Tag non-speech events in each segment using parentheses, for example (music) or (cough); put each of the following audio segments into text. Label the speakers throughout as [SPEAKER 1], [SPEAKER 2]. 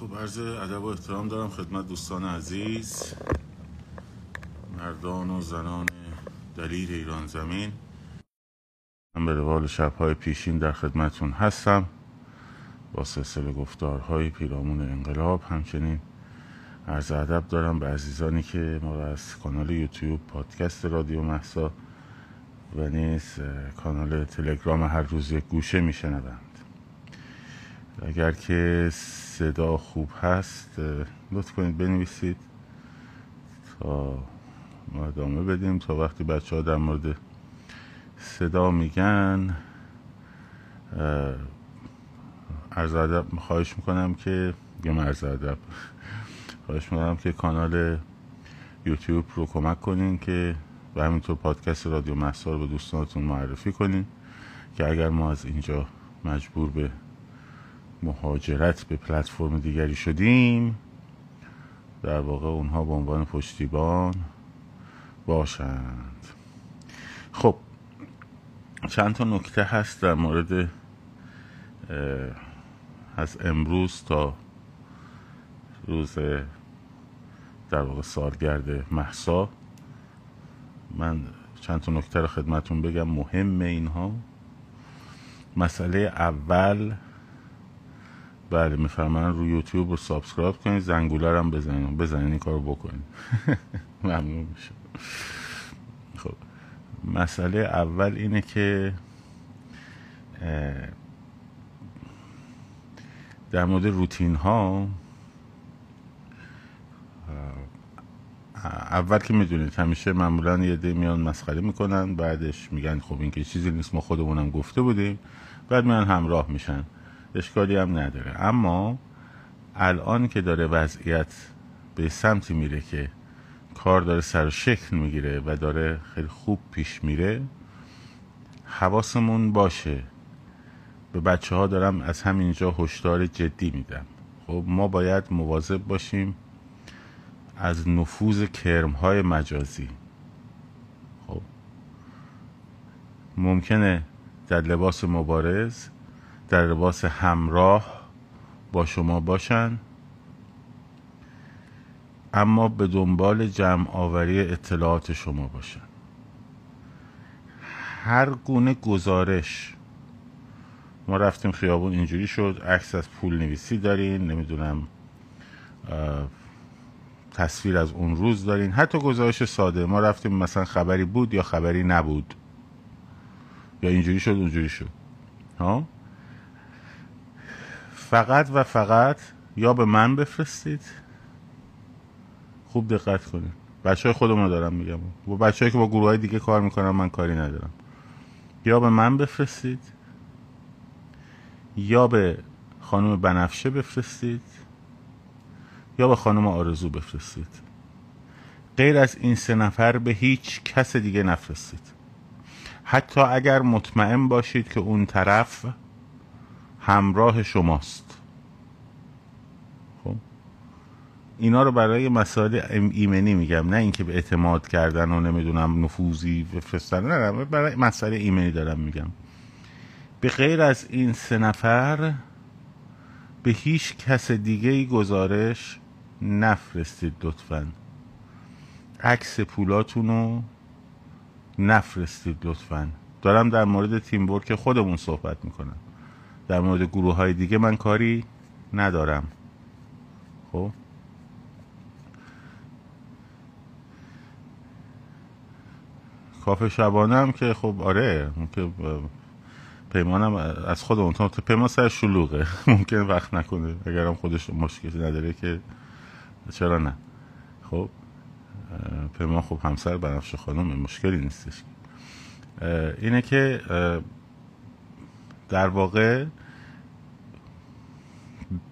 [SPEAKER 1] خب عرض ادب و احترام دارم خدمت دوستان عزیز مردان و زنان دلیل ایران زمین. من به روال شبهای پیشین در خدمتون هستم. با سلسله گفتارهای پیرامون انقلاب همچنین عرض ادب دارم به عزیزانی که ما را از کانال یوتیوب پادکست رادیو محسا و نیز کانال تلگرام هر روز یک گوشه میشنوند. اگر که صدا خوب هست لطف کنید بنویسید تا ما ادامه بدیم. تا وقتی بچه ها در مورد صدا میگن عرض ادب خواهش می‌کنم که گم عرض ادب. خواهش می‌کنم که کانال یوتیوب رو کمک کنین که و همینطور پادکست رادیو محسا رو به دوستانتون معرفی کنین که اگر ما از اینجا مجبور به مهاجرت به پلتفرم دیگری شدیم. در واقع اونها به عنوان پشتیبان باشند. خب چند تا نکته هست در مورد از امروز تا روز در واقع سالگرد محسا. من چند تا نکته رو خدمتون بگم. مهم اینها. مسئله اول بله میفرماین رو یوتیوب رو سابسکرایب کنید زنگوله هم بزنید. بزنید این کارو بکنید. (laughs) ممنون میشه خب مسئله اول اینه که در مورد روتین ها اول که می‌دونید همیشه معمولا یه دی میان مسخره می‌کنن بعدش میگن خب این که چیزی نیست ما خودمونم گفته بودیم بعد میان همراه میشن. اشکالی هم نداره. اما الان که داره وضعیت به سمتی میره که کار داره سر و شکل می‌گیره و داره خیلی خوب پیش میره حواسمون باشه. به بچه ها دارم از همینجا هشدار جدی میدم. خب ما باید مواظب باشیم از نفوذ کرم های مجازی. خب ممکنه در لباس مبارز در لباس همراه با شما باشن. اما به دنبال جمع آوری اطلاعات شما باشن. هر گونه گزارش. ما رفتیم خیابون اینجوری شد. عکس از پول نویسی دارین نمی‌دونم تصویر از اون روز دارین. حتی گزارش ساده. ما رفتیم مثلا خبری بود یا خبری نبود. یا اینجوری شد اونجوری شد. ها؟ فقط و فقط یا به من بفرستید. خوب دقت کنید. بچه های خودمون دارم میگم. و بچه که با گروه های دیگه کار می‌کنم من کاری ندارم. یا به من بفرستید یا به خانم بنفشه بفرستید یا به خانم آرزو بفرستید. غیر از این سه نفر به هیچ کس دیگه نفرستید. حتی اگر مطمئن باشید که اون طرف همراه شماست. خب؟ اینا رو برای مسائل ایمنی میگم نه اینکه به اعتماد کردن و نمی‌دونم نفوذی بفرستن نه برای مسئله ایمنی دارم میگم. به غیر از این سه نفر به هیچ کس دیگه گزارش نفرستید لطفا. عکس پولاتون رو نفرستید لطفا. دارم در مورد تیم ورک خودمون صحبت می‌کنم. در مورد گروه های دیگه من کاری ندارم. خب؟ کافه شبانه هم که خب آره که پیمانم از خود اون پیمان سر شلوغه. (laughs) ممکن وقت نکنه اگرم خودش مشکلی نداره که چرا نه؟ خب؟ پیمان خب همسر بنفش خانم مشکلی نیستش. اینه که در واقع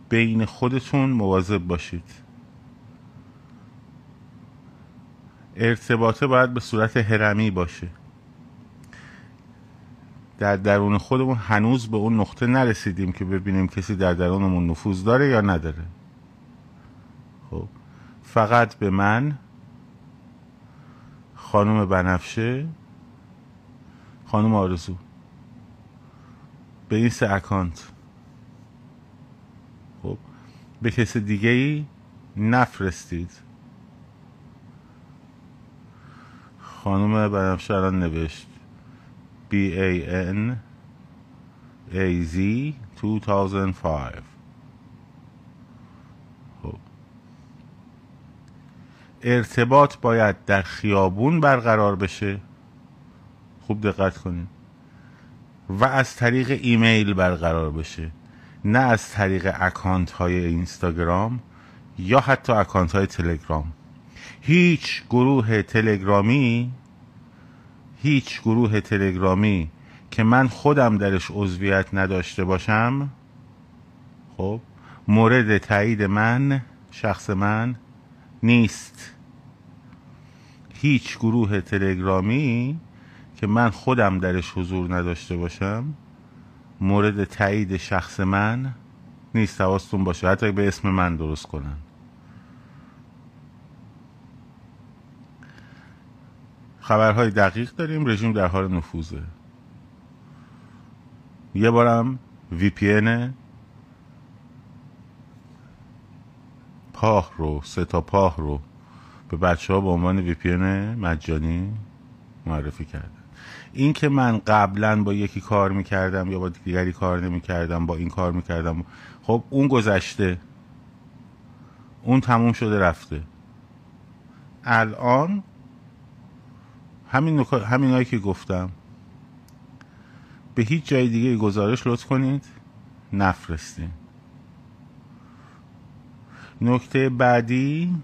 [SPEAKER 1] بین خودتون مواظب باشید. ارتباطه باید به صورت هرمی باشه. در درون خودمون هنوز به اون نقطه نرسیدیم که ببینیم کسی در درونمون نفوذ داره یا نداره. خب فقط به من خانم بنفشه خانم آرزو. به این سه اکانت خب به کس دیگه ای نفرستید. خانم بنفشه الان نوشت. B A N A Z 2005 خب. ارتباط باید در خیابون برقرار بشه. خوب دقت کنید. و از طریق ایمیل برقرار بشه. نه از طریق اکانت های اینستاگرام یا حتی اکانت های تلگرام. هیچ گروه تلگرامی هیچ گروه تلگرامی که من خودم درش عضویت نداشته باشم خب مورد تایید من شخص من نیست. هیچ گروه تلگرامی که من خودم درش حضور نداشته باشم مورد تایید شخص من نیست حواستون باشه. حتی به اسم من درست کنن. خبرهای دقیق داریم رژیم در حال نفوذه. یه بارم وی پی پاه رو سه تا پاه رو به بچه ها به عنوان وی پی مجانی معرفی کردن این که من قبلا با یکی کار می‌کردم یا با دیگری کار نمی‌کردم با این کار می‌کردم خب اون گذشته اون تموم شده رفته. الان همین. همینایی که گفتم. به هیچ جای دیگه گزارش لطف کنید نفرستین. نکته بعدی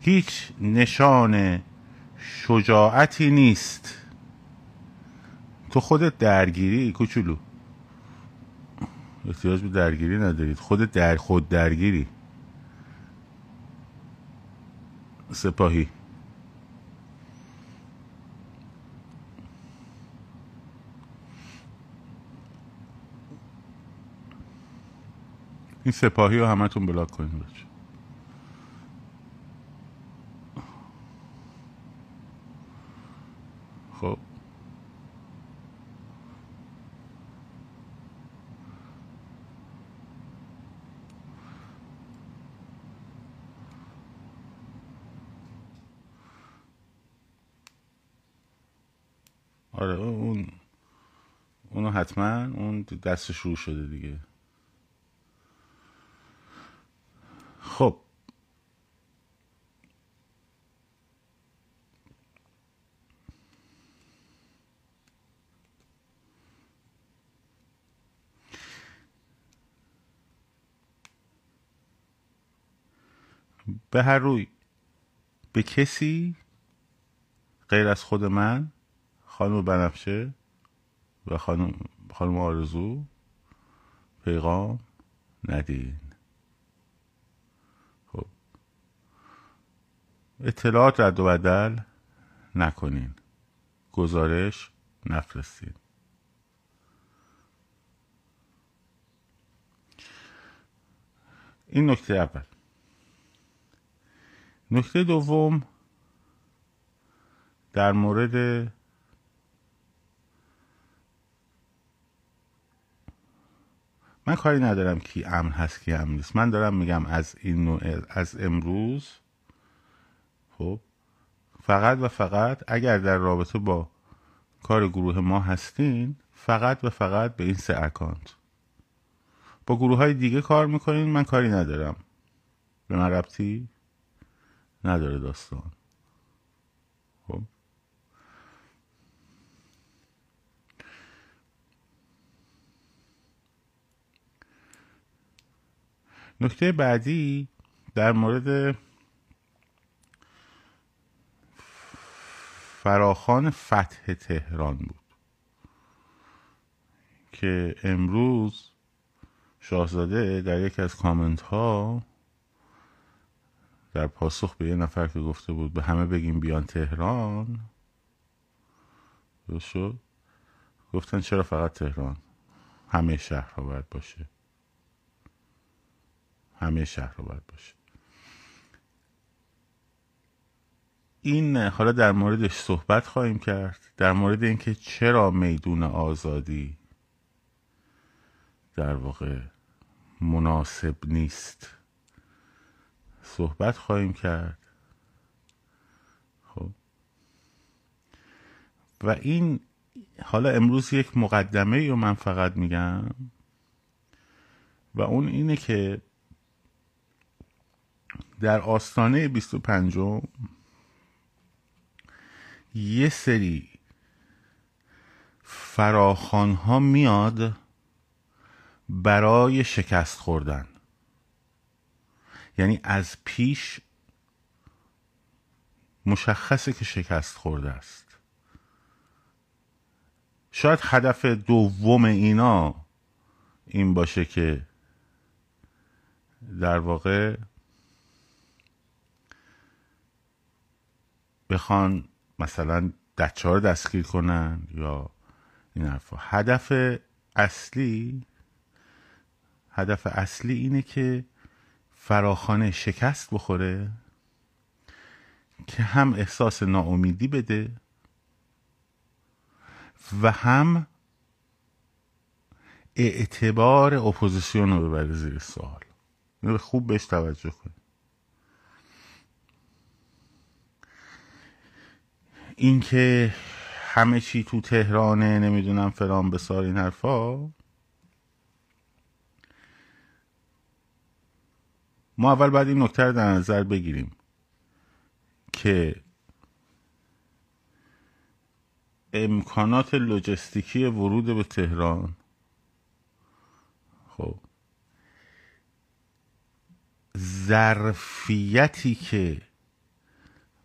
[SPEAKER 1] هیچ نشان شجاعتی نیست. تو خودت درگیری؟ کوچولو. احتیاج به درگیری ندارید. خودت در خود درگیری. سپاهی. این سپاهی رو همتون بلاک کنید بچه. خب. آره اون اونو حتما اون دستش رو شده دیگه. خب. به هر روی به کسی غیر از خود من خانم بنفشه و خانم, خانم آرزو پیغام ندین. خب. اطلاعات رد و بدل نکنین. گزارش نفرستین. این نکته اول. نکته دوم در مورد من کاری ندارم کی امن هست کی امن نیست. من دارم میگم از این نوع از امروز خب فقط و فقط اگر در رابطه با کار گروه ما هستین فقط و فقط به این سه اکانت. با گروه های دیگه کار می‌کنین من کاری ندارم. به من ربطی نداره داستان خب نکته بعدی در مورد فراخان فتح تهران بود که امروز شاهزاده در یکی از کامنت ها در پاسخ به یه نفر که گفته بود به همه بگیم بیان تهران شد؟ گفتن چرا فقط تهران؟ همه شهرها باید باشه. همه شهر رو باید باشه. این حالا در موردش صحبت خواهیم کرد در مورد اینکه چرا میدون آزادی در واقع مناسب نیست. صحبت خواهیم کرد. خب. و این حالا امروز یک مقدمه رو من فقط میگم و اون اینه که در آستانه 25 یه سری فراخان ها میاد برای شکست خوردن. یعنی از پیش مشخصه که شکست خورده است. شاید هدف دوم اینا این باشه که در واقع بخوان مثلا دچه رو دستگیر کنن یا این حرفا. هدف اصلی هدف اصلی اینه که فراخانه شکست بخوره که هم احساس ناامیدی بده و هم اعتبار اپوزیسیون رو ببره زیر سوال. خوب بهش توجه کنید. اینکه همه چی تو تهرانه نمی‌دونم فرام بسار این حرفا. ما اول باید این نکته در نظر بگیریم که امکانات لوجستیکی ورود به تهران خب ظرفیتی که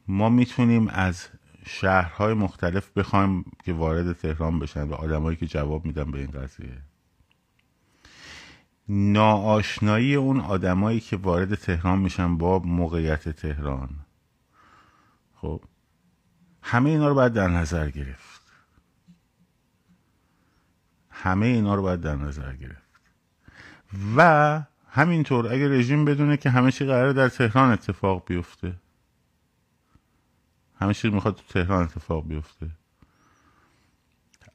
[SPEAKER 1] ما می‌تونیم از شهرهای مختلف بخوایم که وارد تهران بشن و آدمایی که جواب میدن به این قضیه. ناآشنایی اون آدمایی که وارد تهران میشن با موقعیت تهران. خب همه اینا رو باید در نظر گرفت. همه اینا رو باید در نظر گرفت. و همینطور اگه رژیم بدونه که همه چی قراره در تهران اتفاق بیفته همه چی می‌خواد تو تهران اتفاق بیفته.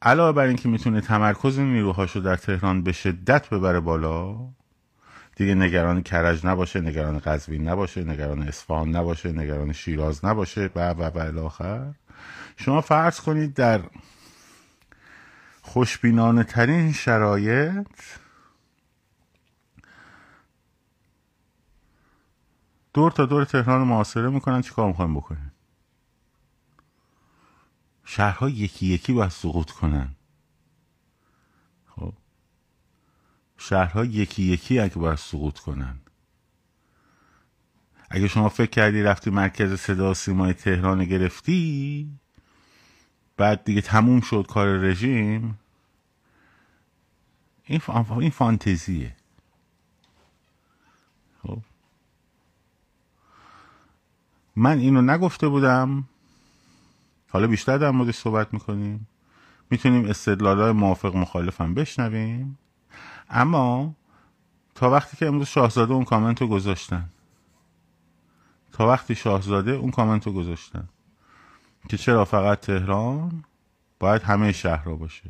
[SPEAKER 1] علاوه بر اینکه می‌تونه تمرکز نیروهاشو در تهران به شدت ببره بالا دیگه نگران کرج نباشه نگران قزوین نباشه نگران اصفهان نباشه نگران شیراز نباشه و و و الاخر شما فرض کنید در خوشبینانه ترین شرایط دور تا دور تهران رو محاصره می‌کنن چیکار می‌خوایم بکنن شهرها یکی یکی باید سقوط کنن. خب. شهرها یکی یکی اگه باید سقوط کنن. اگه شما فکر کردی رفتی مرکز صدا سیمای تهران گرفتی بعد دیگه تموم شد کار رژیم این, این فانتزیه. خب. من اینو نگفته بودم حالا بیشتر در موردش صحبت می‌کنیم. می‌تونیم استدلال موافق مخالف هم بشنویم. اما تا وقتی که امروز شاهزاده اون کامنت رو گذاشتن. تا وقتی شاهزاده اون کامنت رو گذاشتن. که چرا فقط تهران؟ باید همه شهر را باشه.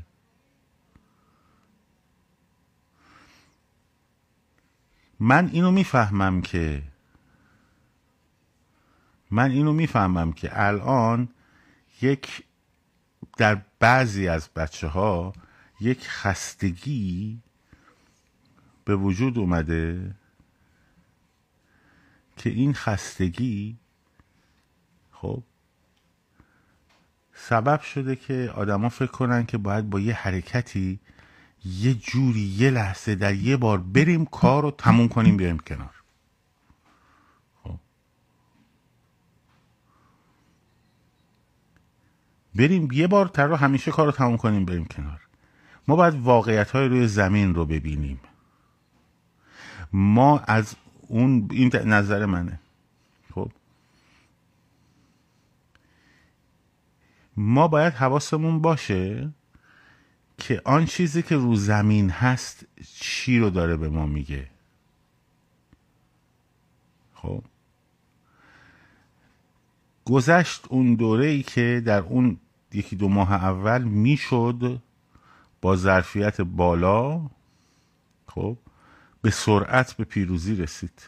[SPEAKER 1] من اینو می‌فهمم که من اینو می‌فهمم که الان یک در بعضی از بچه ها یک خستگی به وجود اومده که این خستگی خب سبب شده که آدما فکر کنن که باید با یه حرکتی یه جوری یه لحظه در یه بار بریم کار رو تموم کنیم بیایم کنار. بریم یه بار تر رو همیشه کار رو تموم کنیم بریم کنار. ما باید واقعیت های روی زمین رو ببینیم. ما از اون این نظر منه. خب؟ ما باید حواسمون باشه که آن چیزی که رو زمین هست چی رو داره به ما میگه. خب؟ گذشت اون دوره ای که در اون یکی دو ماه اول می‌شد با ظرفیت بالا خب به سرعت به پیروزی رسید.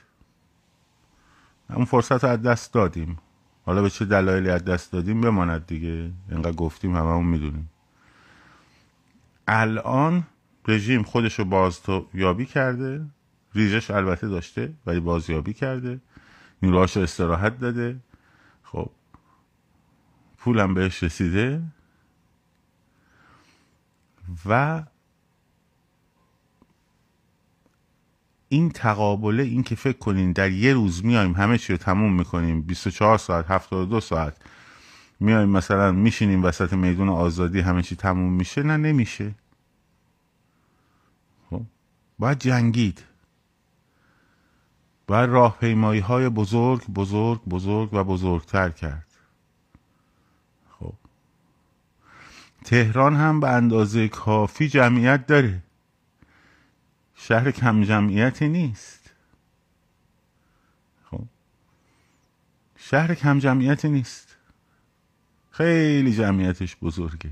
[SPEAKER 1] اون فرصت رو از دست دادیم. حالا به چه دلایلی از دست دادیم؟ بماند دیگه. اینقدر گفتیم هممون می‌دونیم. الان رژیم خودش رو بازیابی کرده ریزش البته داشته ولی بازیابی کرده. نیروهاش رو استراحت داده. خب پولم بهش رسیده و این تقابله این که فکر کنین در یه روز میایم همه چی رو تموم می‌کنیم 24 ساعت 72 ساعت میایم مثلا میشینیم وسط میدون آزادی همه چی تموم میشه؟ نه نمیشه. خب باید جنگید. باید راهپیمایی های بزرگ بزرگ بزرگ و بزرگتر کرد. تهران هم به اندازه کافی جمعیت داره. شهر کم جمعیتی نیست. خب. شهر کم جمعیتی نیست. خیلی جمعیتش بزرگه.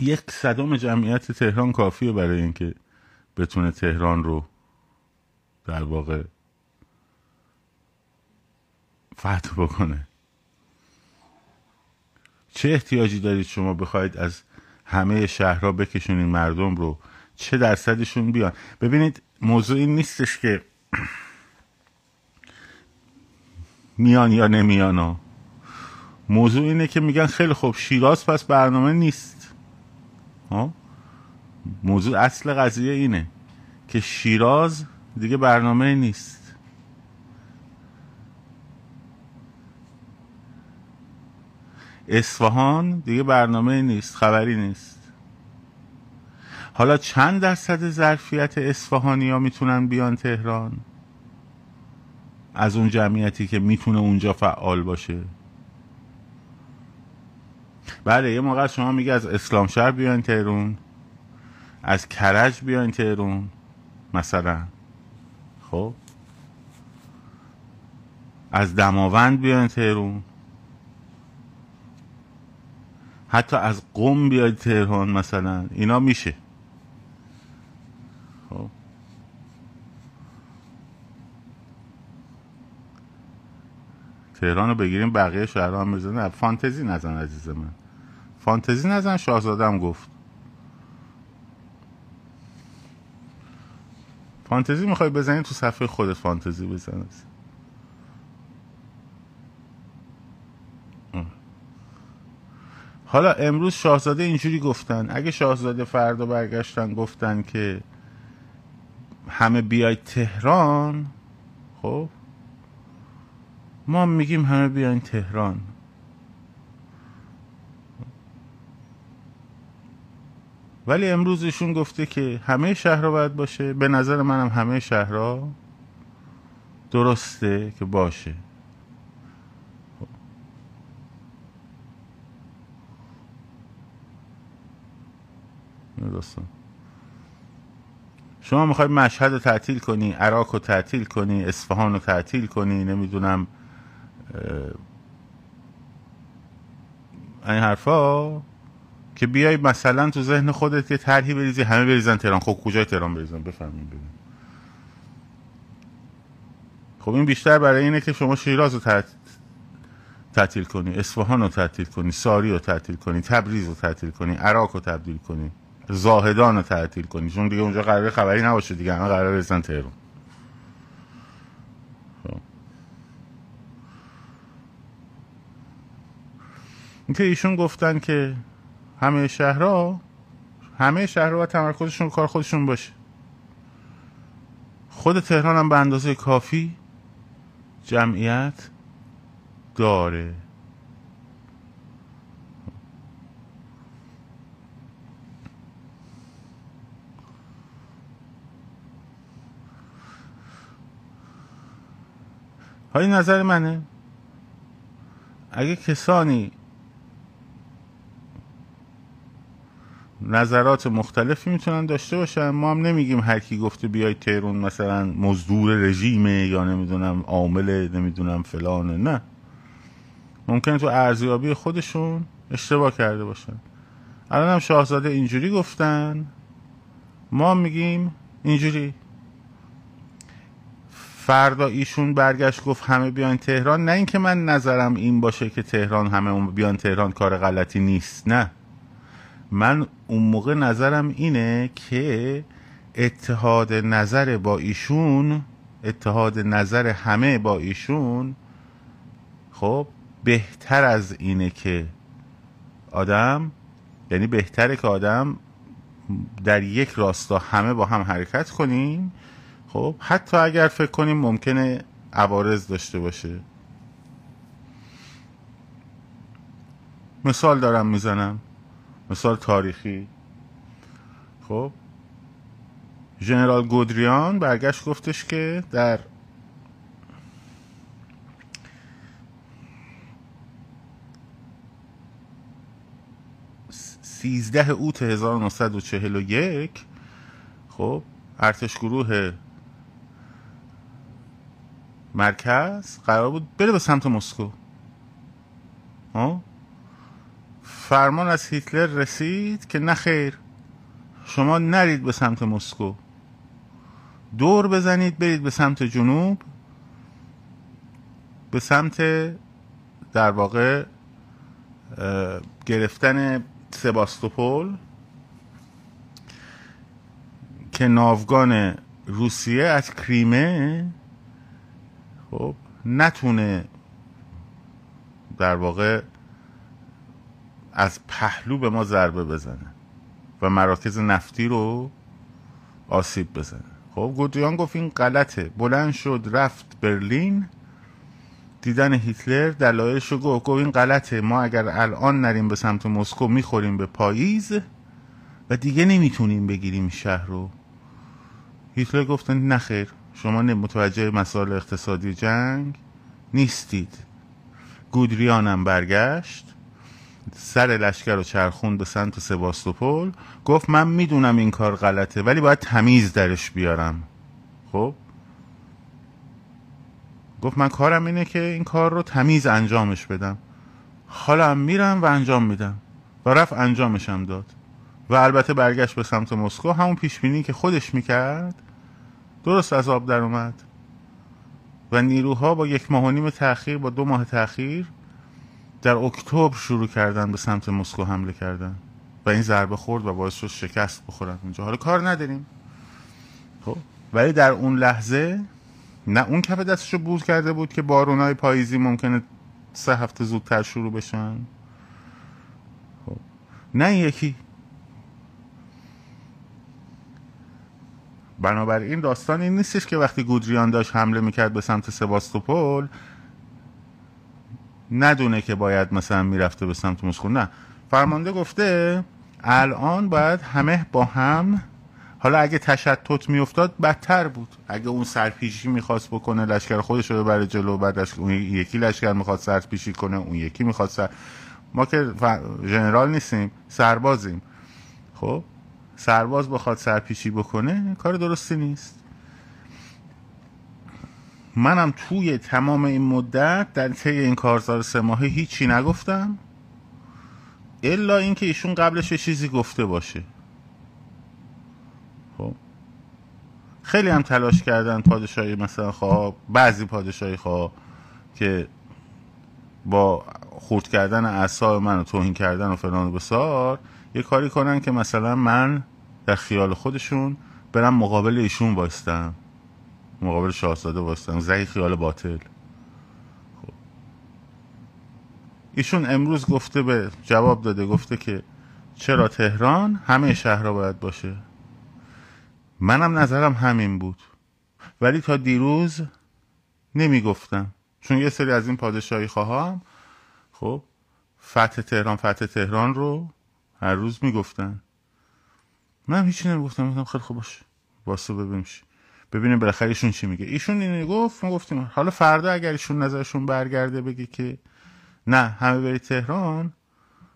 [SPEAKER 1] یک صدم جمعیت تهران کافیه برای اینکه بتونه تهران رو در واقع فتح بکنه. چه احتیاجی دارید شما بخواید از همه شهرها بکشونین مردم رو؟ چه درصدشون بیان؟ ببینید موضوع این نیستش که میان یا نمیان ها. موضوع اینه که میگن خیلی خوب شیراز پس برنامه نیست. ها؟ موضوع اصل قضیه اینه که شیراز دیگه برنامه نیست. اصفهان دیگه برنامه نیست خبری نیست. حالا چند درصد ظرفیت اصفهانی ها می‌تونن بیان تهران؟ از اون جمعیتی که می‌تونه اونجا فعال باشه. بله یه موقع شما میگه از اسلام شهر بیان تهران از کرج بیاین تهرون مثلا. خب؟ از دماوند بیاین تهرون حتی از قم بیاید تهران مثلا اینا میشه. خب. تهران رو بگیریم بقیه شهرها هم بزنن. فانتزی نزن عزیز من. فانتزی نزن شاهزادم گفت. فانتزی می‌خوای بزنی تو صفحه خودت فانتزی بزن حالا امروز شاهزاده اینجوری گفتن. اگه شاهزاده فردا برگشتن گفتن که همه بیاید تهران خب؟ ما میگیم همه بیاین تهران. ولی امروز ایشون گفته که همه شهرها باید باشه. به نظر منم همه شهرها درسته که باشه. دوستان شما می‌خوای مشهد رو تعطیل کنی عراق رو تعطیل کنی اصفهان رو تعطیل کنی نمی‌دونم این حرفا که بیای مثلا تو ذهن خودت یه طرحی بریزی همه بریزن تهران. خب کجای تهران بریزن؟ بفهمین ببین خب این بیشتر برای اینه که شما شیراز رو تعطیل کنی اصفهان رو تعطیل کنی ساری رو تعطیل کنی تبریز رو تعطیل کنی عراق رو تبدیل کنی. زاهدان رو تعطیل کنی. چون دیگه اونجا قرار خبری نباشه دیگه همه قرار بریزن تهران. خب. اینکه ایشون گفتن که همه شهرها همه شهرها و تمرکزشون کار خودشون باشه. خود تهران هم به اندازه کافی جمعیت داره. های نظر منه؟ اگه کسانی نظرات مختلفی می‌تونن داشته باشن ما هم نمیگیم هر کی گفته بیای تهرون مثلا مزدور رژیمه یا نمی‌دونم عامل نمی‌دونم فلانه نه. ممکنه تو ارزیابی خودشون اشتباه کرده باشن. الان هم شاهزاده اینجوری گفتن ما میگیم اینجوری. فردا ایشون برگشت گفت همه بیان تهران. نه اینکه من نظرم این باشه که تهران همه بیان تهران کار غلطی نیست نه. من اون موقع نظرم اینه که اتحاد نظر با ایشون اتحاد نظر همه با ایشون خب بهتر از اینه که آدم یعنی بهتره که آدم در یک راستا همه با هم حرکت کنیم خب حتی اگر فکر کنیم ممکنه عوارض داشته باشه. مثال دارم می‌زنم. مثال تاریخی. خب ژنرال گودریان برگشت گفتش که در سیزده اوت 1941 خب ارتش گروه مرکز قرار بود بره به سمت مسکو. فرمان از هیتلر رسید که نه خیر شما نرید به سمت مسکو. دور بزنید برید به سمت جنوب به سمت در واقع گرفتن سباستوپول که ناوگان روسیه از کریمه خب نتونه در واقع از پهلو به ما ضربه بزنه و مراکز نفتی رو آسیب بزنه. خب گودریان گفت این غلطه. بلند شد رفت برلین. دیدن هیتلر دلایلش رو گفت این غلطه. ما اگر الان نریم به سمت مسکو می‌خوریم به پاییز و دیگه نمی‌تونیم بگیریم شهر رو. هیتلر گفتن نخیر شما متوجه مسائل اقتصادی جنگ نیستید. گودریانم برگشت. سر لشکر رو چرخون به سمت سباستوپول گفت من می‌دونم این کار غلطه ولی باید تمیز درش بیارم. خب؟ گفت من کارم اینه که این کار رو تمیز انجامش بدم. حالا میرم و انجام میدم. و رفت انجامشم داد. و البته برگشت به سمت مسکو. همون پیش بینی که خودش می‌کرد درست از آب در اومد. و نیروها با یک ماه و نیم تاخیر با دو ماه تاخیر در اکتبر شروع کردن به سمت مسکو حمله کردن. و این ضربه خورد و باعث شد شکست بخورن اونجا. حالا کار نداریم. خب ولی در اون لحظه نه اون کف دستشو بوز کرده بود که بارونای پاییزی ممکنه سه هفته زودتر شروع بشن. خب. نه یکی بنابراین داستان این نیستش که وقتی گودریان داشت حمله می‌کرد به سمت سباستوپول ندونه که باید مثلا می‌رفته به سمت مسکو نه. فرمانده گفته الان باید همه با هم حالا اگه تشتت میافتاد بدتر بود. اگه اون سرپیشی می‌خواست بکنه لشکر خودش رو برای جلو بعد اون یکی لشکر می‌خواد سرپیشی کنه اون یکی می‌خواد سر... ما که ژنرال نیستیم سربازیم. خب؟ سرباز بخواد سرپیشی بکنه کار درستی نیست. منم توی تمام این مدت در طی این کارزار سه ماهه هیچی نگفتم الا اینکه ایشون قبلش چیزی گفته باشه. خب. خیلی هم تلاش کردن پادشاهی مثلا خواه بعضی پادشاهی خواه که با خورد کردن اعصاب من و توهین کردن و فلان و بسار یه کاری کنن که مثلا من در خیال خودشون برم مقابل ایشون باستم مقابل شاهزاده باستم زهی خیال باطل. خب. ایشون امروز گفته به جواب داده گفته که چرا تهران؟ همه شهرها باید باشه. منم نظرم همین بود. ولی تا دیروز نمی‌گفتم. چون یه سری از این پادشاهی خواهم. خب فتح تهران فتح تهران رو هر روز می‌گفتن. من هیچی نمی‌گفتم گفتم خیلی خوب باش. واسه ببینیم ببینیم بالاخره ایشون چی میگه. ایشون اینو گفت ما گفتیم. حالا فردا اگر ایشون نظرشون برگرده بگه که نه همه بری تهران.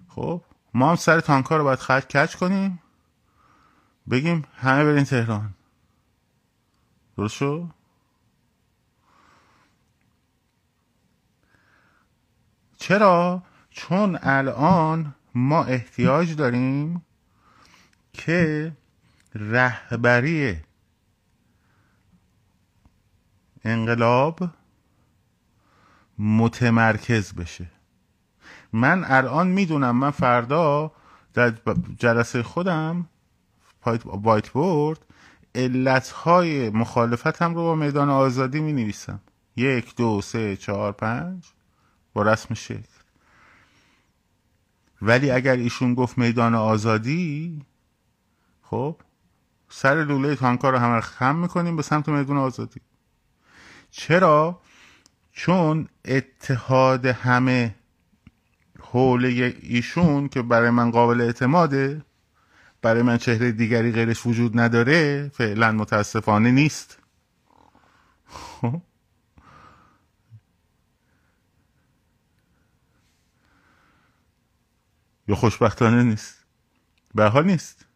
[SPEAKER 1] خب ما هم سر تانکا رو باید خرج کچ کنیم. بگیم همه برین تهران. درست شو چرا؟ چون الان ما احتیاج داریم که رهبری انقلاب متمرکز بشه. من الان می‌دونم من فردا در جلسه خودم وایت بورد علتهای مخالفتم رو با میدان آزادی می نویسم یک دو سه چهار پنج. با رسم شکل. ولی اگر ایشون گفت میدان آزادی خب سر لوله تانکا رو همه خم می‌کنیم به سمت میدان آزادی چرا چون اتحاد همه حول ایشون که برای من قابل اعتماده برای من چهره دیگری غیرش وجود نداره فعلا متاسفانه نیست خب؟ یا خوشبختانه نیست. به حال نیست.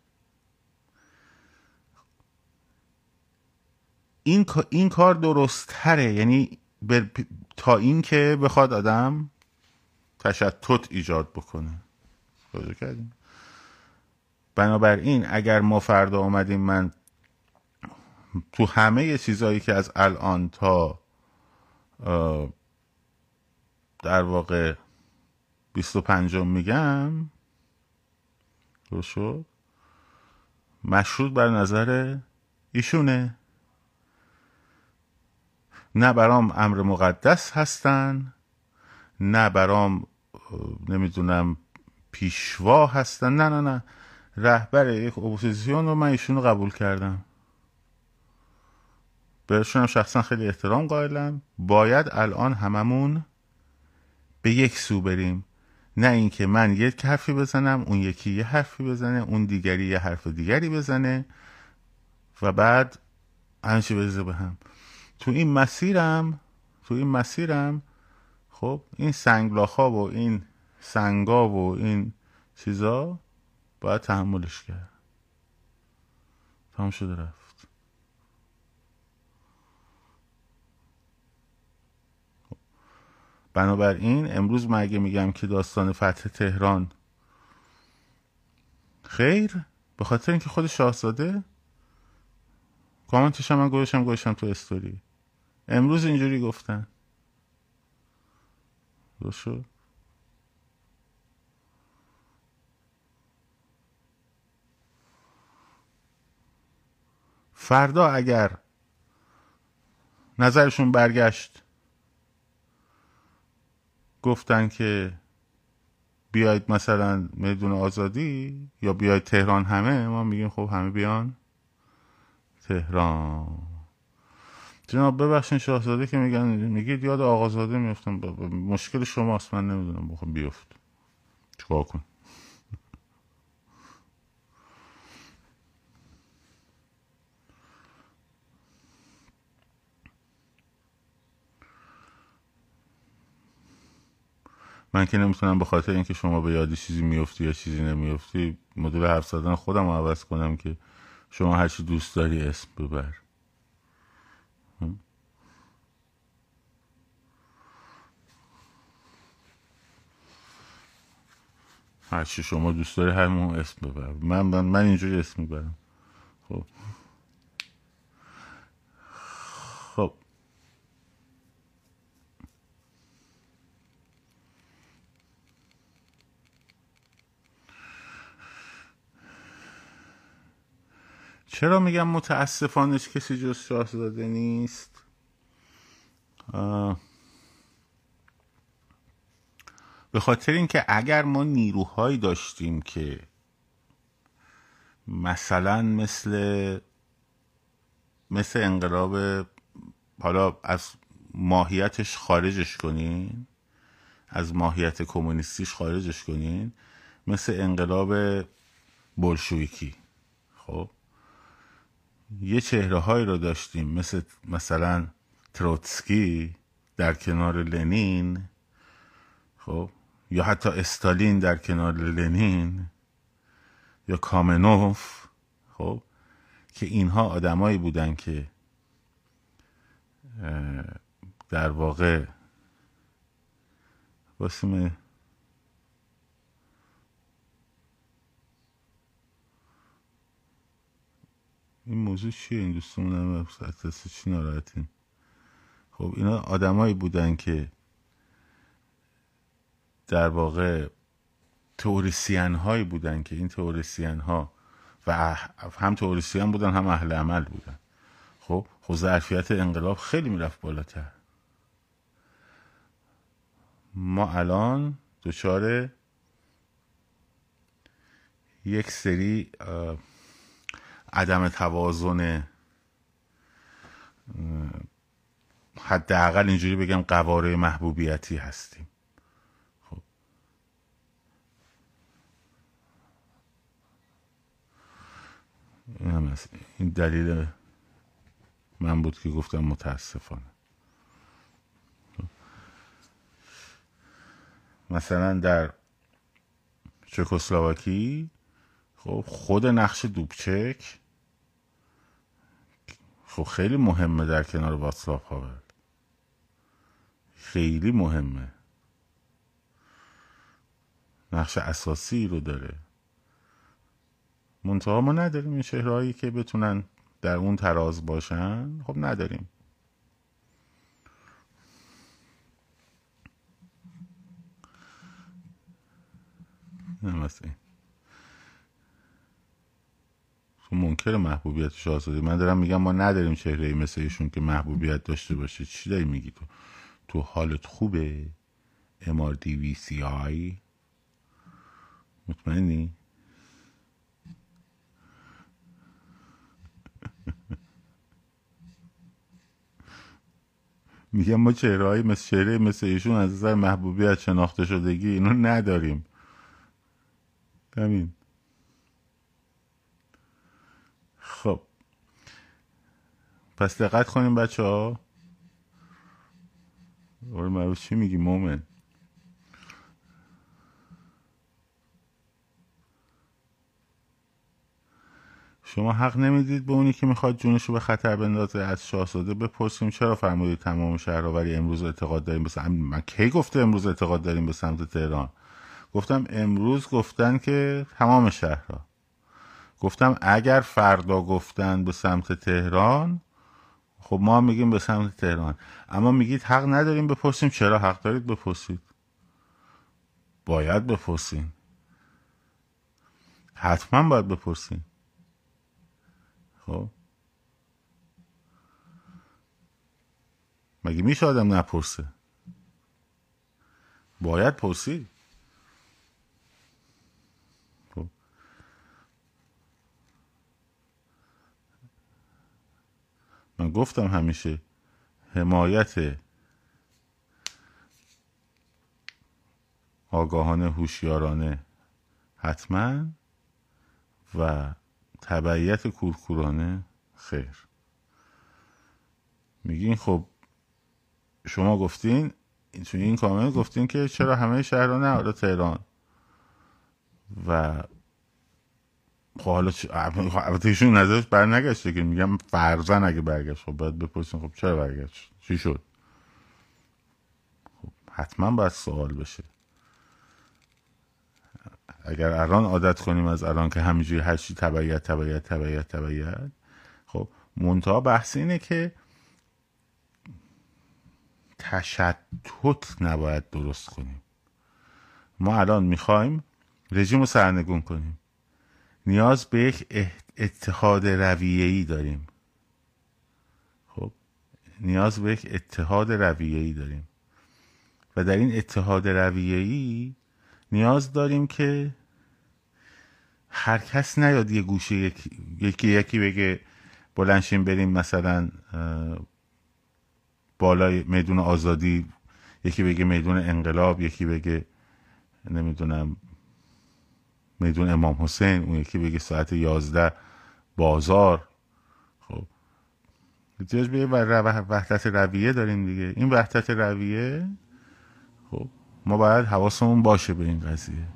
[SPEAKER 1] این این کار درست تره یعنی تا این که بخواد آدم تشتت ایجاد بکنه. کردیم بنابراین اگر ما فردا آمدیم من تو همه چیزهایی که از الان تا در واقع بیست و پنجم میگم. شد؟ مشروط بر نظر ایشونه. نه برام امر مقدس هستن نه برام نمی‌دونم پیشوا هستن. نه نه نه. رهبر یک اپوزیسیون رو من ایشون رو قبول کردم. بهشون شخصا خیلی احترام قائلم. باید الان هممون به یک سو بریم. نه اینکه من یک حرفی بزنم اون یکی یه حرفی بزنه اون دیگری یه حرف دیگری بزنه و بعد همچی بزه به هم. تو این مسیرم تو این مسیرم خب این سنگلاخ ها و این سنگا و این چیزا باید تحملش کرد. تمام شده رفت. بنابراین امروز مگه میگم که داستان فتح تهران خیر به خاطر اینکه خود شاهزاده کامنتش هم من گوشم گوشم تو استوری. امروز اینجوری گفتن. شد؟ فردا اگر نظرشون برگشت گفتن که بیاید مثلا میدون آزادی یا بیاید تهران همه؟ ما میگیم خب همه بیان. تهران. جناب ببخشین شاهزاده که میگن میگید یاد آقازاده میفتم. مشکل شماست من نمی‌دونم بخوام بیفت. چیکار کن من که نمی‌تونم به خاطر اینکه شما به یادی چیزی میفتی یا چیزی نمیفتی مدل حرف زدن خودم رو عوض کنم که شما هرچی دوست داری اسم ببر. هرچی شما دوست داری همون اسم ببر. من من, من اینجوری اسم می‌برم. خب. چرا میگم متاسفانه کسی جز شاهزاده نیست؟ به خاطر اینکه اگر ما نیروهایی داشتیم که مثلا مثل مثل انقلاب حالا از ماهیتش خارجش کنین از ماهیت کمونیستیش خارجش کنین مثل انقلاب بلشویکی خب؟ یه چهره هایی رو داشتیم. مثل مثلا تروتسکی در کنار لنین. خب یا حتی استالین در کنار لنین. یا کامنوف. خب که اینها آدمایی بودن که در واقع واسم موضوع چیه این دوستمون هم چی ناراحتین خب اینا آدمایی بودن که در واقع تئوریسین هایی بودن که این تئوریسین ها و هم تئوریسین بودن هم اهل عمل بودن. خب خب ظرفیت انقلاب خیلی می‌رفت بالاتر. ما الان دچار یک سری عدم توازن حداقل اینجوری بگم قواره محبوبیتی هستیم. خب. این, این دلیل من بود که گفتم متاسفانه. مثلا در چکسلواکی خب خود نقش دوبچک خب خیلی مهمه در کنار واتسلاف هاول خیلی مهمه. نقش اساسی رو داره. منتها ما نداریم این شهرهایی که بتونن در اون تراز باشن. خب نداریم. نمسته تو منکر محبوبیت شاهزاده. من دارم میگم ما نداریم چهره مثل ایشون که محبوبیت داشته باشه. چی داری میگی تو؟ تو حالت خوبه؟ اماردی وی سی آی مطمئنی؟ (laughs) میگم ما چهره مثل چهره مثل ایشون از نظر محبوبیت شناخته شدگی اینو نداریم. همین خب پس دقت کنیم بچه ها آره چی میگی مومن؟ شما حق نمی‌دید به اونی که می‌خواد جونش رو به خطر بندازه از شاهزاده بپرسیم چرا فرمودید تمام شهرآوری امروز اعتقاد داریم به سمت من کی گفته امروز اعتقاد داریم به سمت تهران؟ گفتم امروز گفتن که تمام شهرها. گفتم اگر فردا گفتن به سمت تهران خب ما میگیم به سمت تهران. اما میگید حق نداریم بپرسیم. چرا حق دارید بپرسید؟ باید بپرسین. حتما باید بپرسین. خب؟ مگه میشه آدم نپرسه؟ باید پرسید. من گفتم همیشه حمایت آگاهانه هوشیارانه حتما و تبعیت کورکورانه خیر. میگین خب شما گفتین توی این کامنت گفتین که چرا همه شهرها نه حالا تهران. و خب حالا البته ایشون نظرش بر نگشته که میگم فرزن اگه برگشت خب باید بپرسین خب چرا برگشت؟ چی شد؟ خب حتما باید سوال بشه. اگر الان عادت کنیم از الان که همینجوری هر چی تبعیت تبعیت تبعیت تبعیت خب منتها بحث اینه که تشتت نباید درست کنیم. ما الان می‌خوایم رژیم رو سرنگون کنیم. نیاز به یک اتحاد رویه‌ای داریم. خب نیاز به یک اتحاد رویه‌ای داریم. و در این اتحاد رویه‌ای نیاز داریم که هر کس نیاد یه گوشه یکی یکی, یکی بگه بلنشیم بریم مثلا بالای میدون آزادی یکی بگه میدون انقلاب یکی بگه نمی‌دونم میدون امام حسین اون یکی بگه ساعت یازده بازار. خب. احتیاج به وحدت رویه داریم دیگه. این وحدت رویه؟ خب. ما باید حواسمون باشه به این قضیه.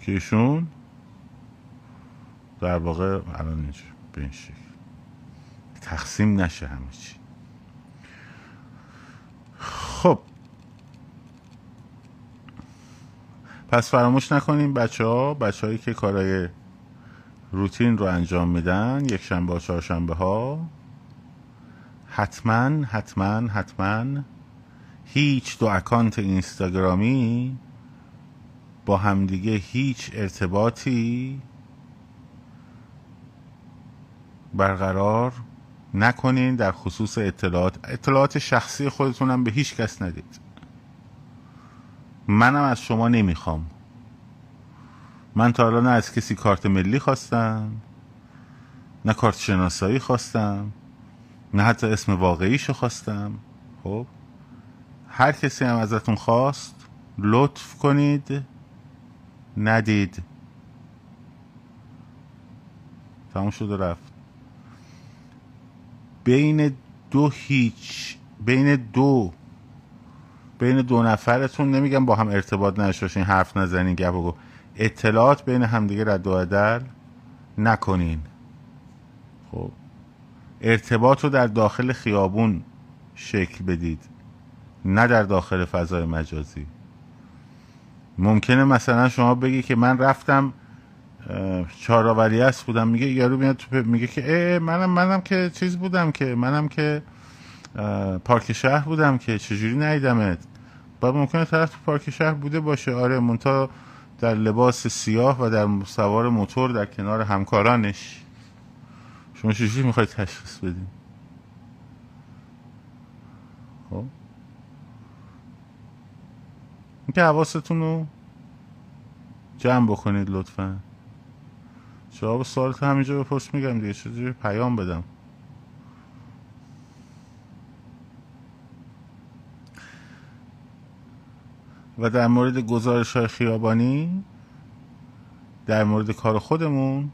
[SPEAKER 1] که ایشون در واقع الان اینجور به این شکل تقسیم نشه همه چی. خب. پس فراموش نکنیم بچه ها بچه هایی که کارای روتین رو انجام میدن یک شنبه و چهارشنبه ها حتما حتما حتما هیچ دو اکانت اینستاگرامی با همدیگه هیچ ارتباطی برقرار نکنین در خصوص اطلاعات. اطلاعات شخصی خودتونم به هیچ کس ندید. منم از شما نمی‌خوام. من تا حالا نه از کسی کارت ملی خواستم نه کارت شناسایی خواستم نه حتی اسم واقعیشو خواستم. خب هر کسی هم ازتون خواست لطف کنید ندید. تموم شد رفت. بین دو هیچ بین دو بین دو نفرتون نمیگم با هم ارتباط نشاشین حرف نزنین گپ و اطلاعات بین همدیگه رد و عدل نکنین. خب. ارتباط رو در داخل خیابون شکل بدید نه در داخل فضای مجازی. ممکنه مثلا شما بگی که من رفتم چهارآوری است بودم میگه یارو میاد تو میگه که اه منم منم که چیز بودم که منم که پارک شهر بودم که چجوری ندیدمت؟ بعد ممکنه طرف پارک شهر بوده باشه. آره مونتا در لباس سیاه و در سوار موتور در کنار همکارانش. شما چجوری می‌خواید تشخیص بدین؟ خب. اینکه حواستون رو جمع بکنید لطفا. جواب سوالت همینجا بپرس میگم دیگه. چجوری پیام بدم؟ و در مورد گزارش های خیابانی در مورد کار خودمون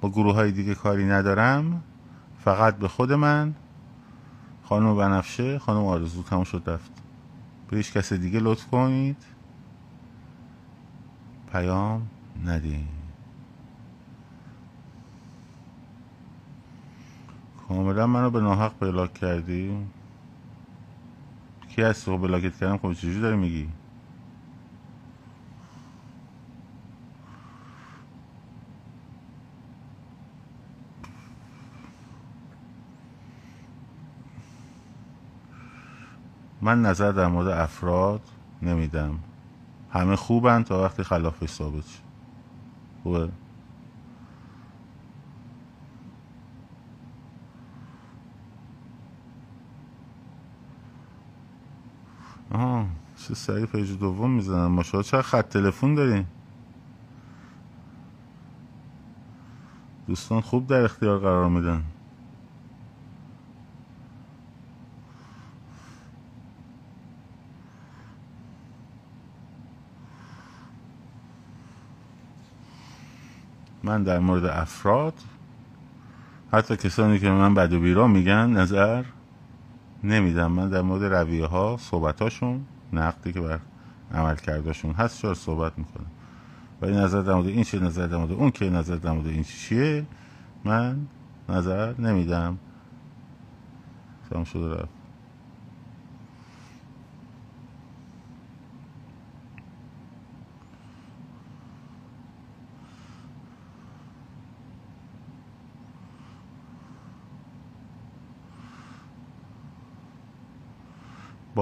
[SPEAKER 1] با گروه های دیگه کاری ندارم فقط به خود من خانم بنفشه خانم آرزو تموم شد رفت. به هیچ کس دیگه لطف کنید. پیام ندین. کاملا منو به ناحق بلاک کردی. کی هست رو بلاکت کردم خب چجوری داری میگی؟ من نظر در مورد افراد نمیدم. همه خوبن تا وقتی خلافش ثابت شد خوبه؟ آها چه سریع پیج دوم می‌زنن ماشاءالله چه خط تلفن دارین. دوستان خوب در اختیار قرار میدن. من در مورد افراد حتی کسانی که من بد و بیرا میگن نظر نمیدم. من در مورد رویه ها صحبت هاشون نقدی که بر عمل کرداشون هست چرا صحبت می‌کنم. ولی نظر در مورد این چه نظر در مورد اون که نظر در مورد این چیه من نظر نمیدم. تمام شده رفت.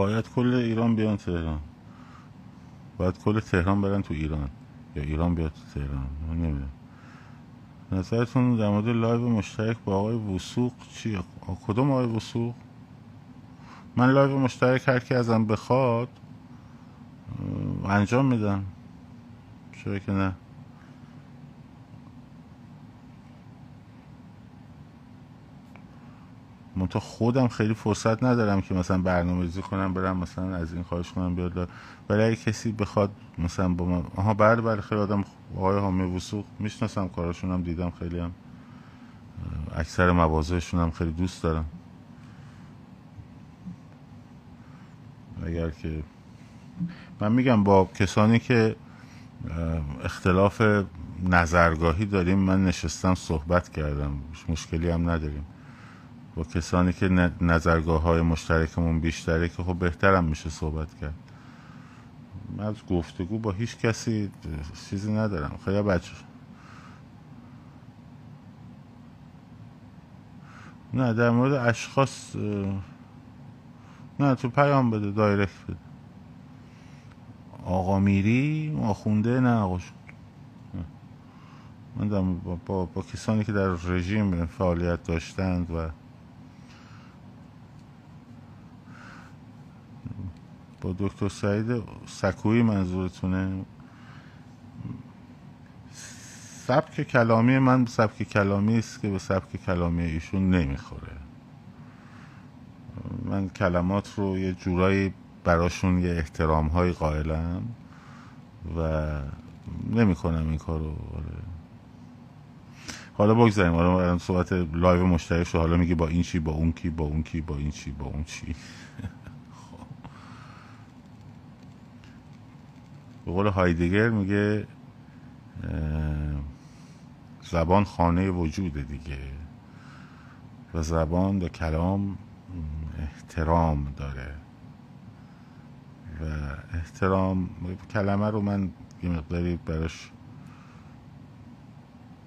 [SPEAKER 1] باید کل ایران بیان تهران. باید کل تهران برن تو ایران. یا ایران بیاد تو تهران. من نمی‌دونم. نظرتون در مورد live مشترک با آقای وثوق چیه؟ کدوم آقای وثوق من live مشترک هر کی ازم بخواد انجام میدم. چرا که نه؟ منتها خودم خیلی فرصت ندارم که مثلا برنامه ریزی کنم برم مثلا از این خواهش کنم بیاد ولی اگه کسی بخواد مثلا با من آها بله بله خیلی آدم آقای حامی وسوق می‌شناسم کاراشون هم دیدم خیلی هم اکثر مواضعشون هم خیلی دوست دارم. اگر که من میگم با کسانی که اختلاف نظرگاهی داریم من نشستم صحبت کردم مشکلی هم نداریم. با کسانی که نظرگاه های مشترکمون بیشتره که خب بهترم میشه صحبت کرد. من از گفتگو با هیچ کسی چیزی ندارم. خیلی بچه نه در مورد اشخاص نه تو پیام بده دایرکت بده. آقا میری آخونده نه آقا من با, با, با کسانی که در رژیم فعالیت داشتند و با دکتر سعید سکویی منظورتونه. سبک کلامی من سبک کلامی است که به سبک کلامی ایشون نمی‌خوره. من کلمات رو یه جورایی براشون یه احترام های قائلم و نمی کنم این کارو. آره. حالا بگذاریم. حالا صحبت live مشترک شو حالا میگه با این چی با اون کی با اون کی با این چی با اون چی. به قول هایدگر میگه زبان خانه وجوده دیگه. و زبان به کلام احترام داره. و احترام کلمه رو من یه مقداری براش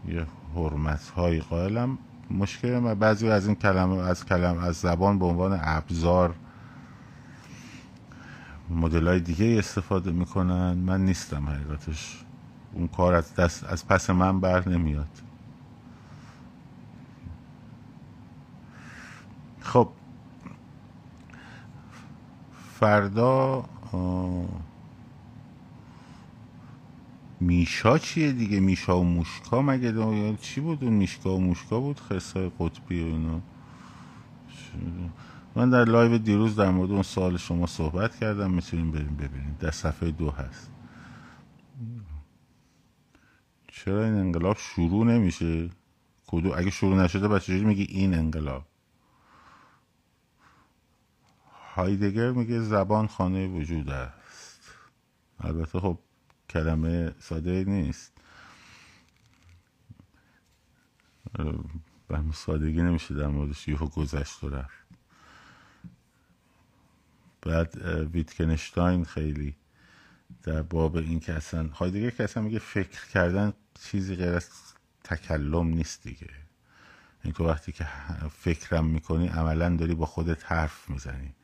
[SPEAKER 1] یه حرمت های قائلم. مشکل من بعضی از این کلمه از کلم از زبان به عنوان ابزار مدل های دیگه استفاده می‌کنن. من نیستم حقیقتش. اون کار از دست از پس من بر نمیاد. خب. فردا میشا چیه دیگه؟ میشا و موشکا مگه چی بود اون میشکا و موشکا بود؟ خرسای قطبی و اینا. من در لایو دیروز در مورد اون سال شما صحبت کردم می‌تونیم بریم ببینیم. در صفحه دو هست. چرا این انقلاب شروع نمیشه؟ کدو اگه شروع نشده بچه میگی این انقلاب؟ هایدگر میگه زبان خانه وجود است. البته خب کلمه ساده نیست. به سادگی نمیشه در موردش یهو گذشت و رفت. بعد ویتکنشتاین خیلی در باب این که اصلا هایدگر که اصلا میگه فکر کردن چیزی غیر از تکلم نیست دیگه این تو وقتی که فکرم می‌کنی عملا داری با خودت حرف می‌زنی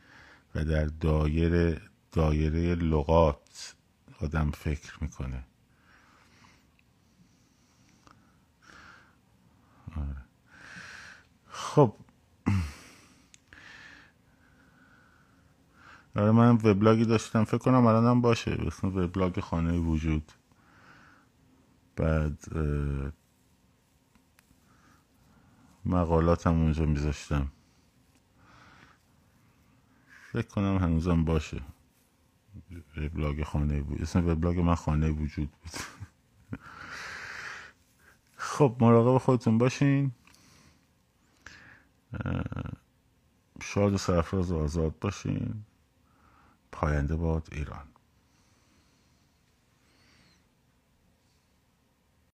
[SPEAKER 1] و در دایره دایره لغات آدم فکر می‌کنه آره. خب آره من وبلاگی داشتم. فکر کنم الانم باشه. اسم وبلاگ خانه وجود. بعد مقالاتم اونجا میذاشتم. فکر کنم هنوزم باشه. وبلاگ خانه بود اسم وبلاگ من خانه وجود بود. (laughs) خب مراقب خودتون باشین. شاد و سرفراز و آزاد باشین. پاینده باد ایران.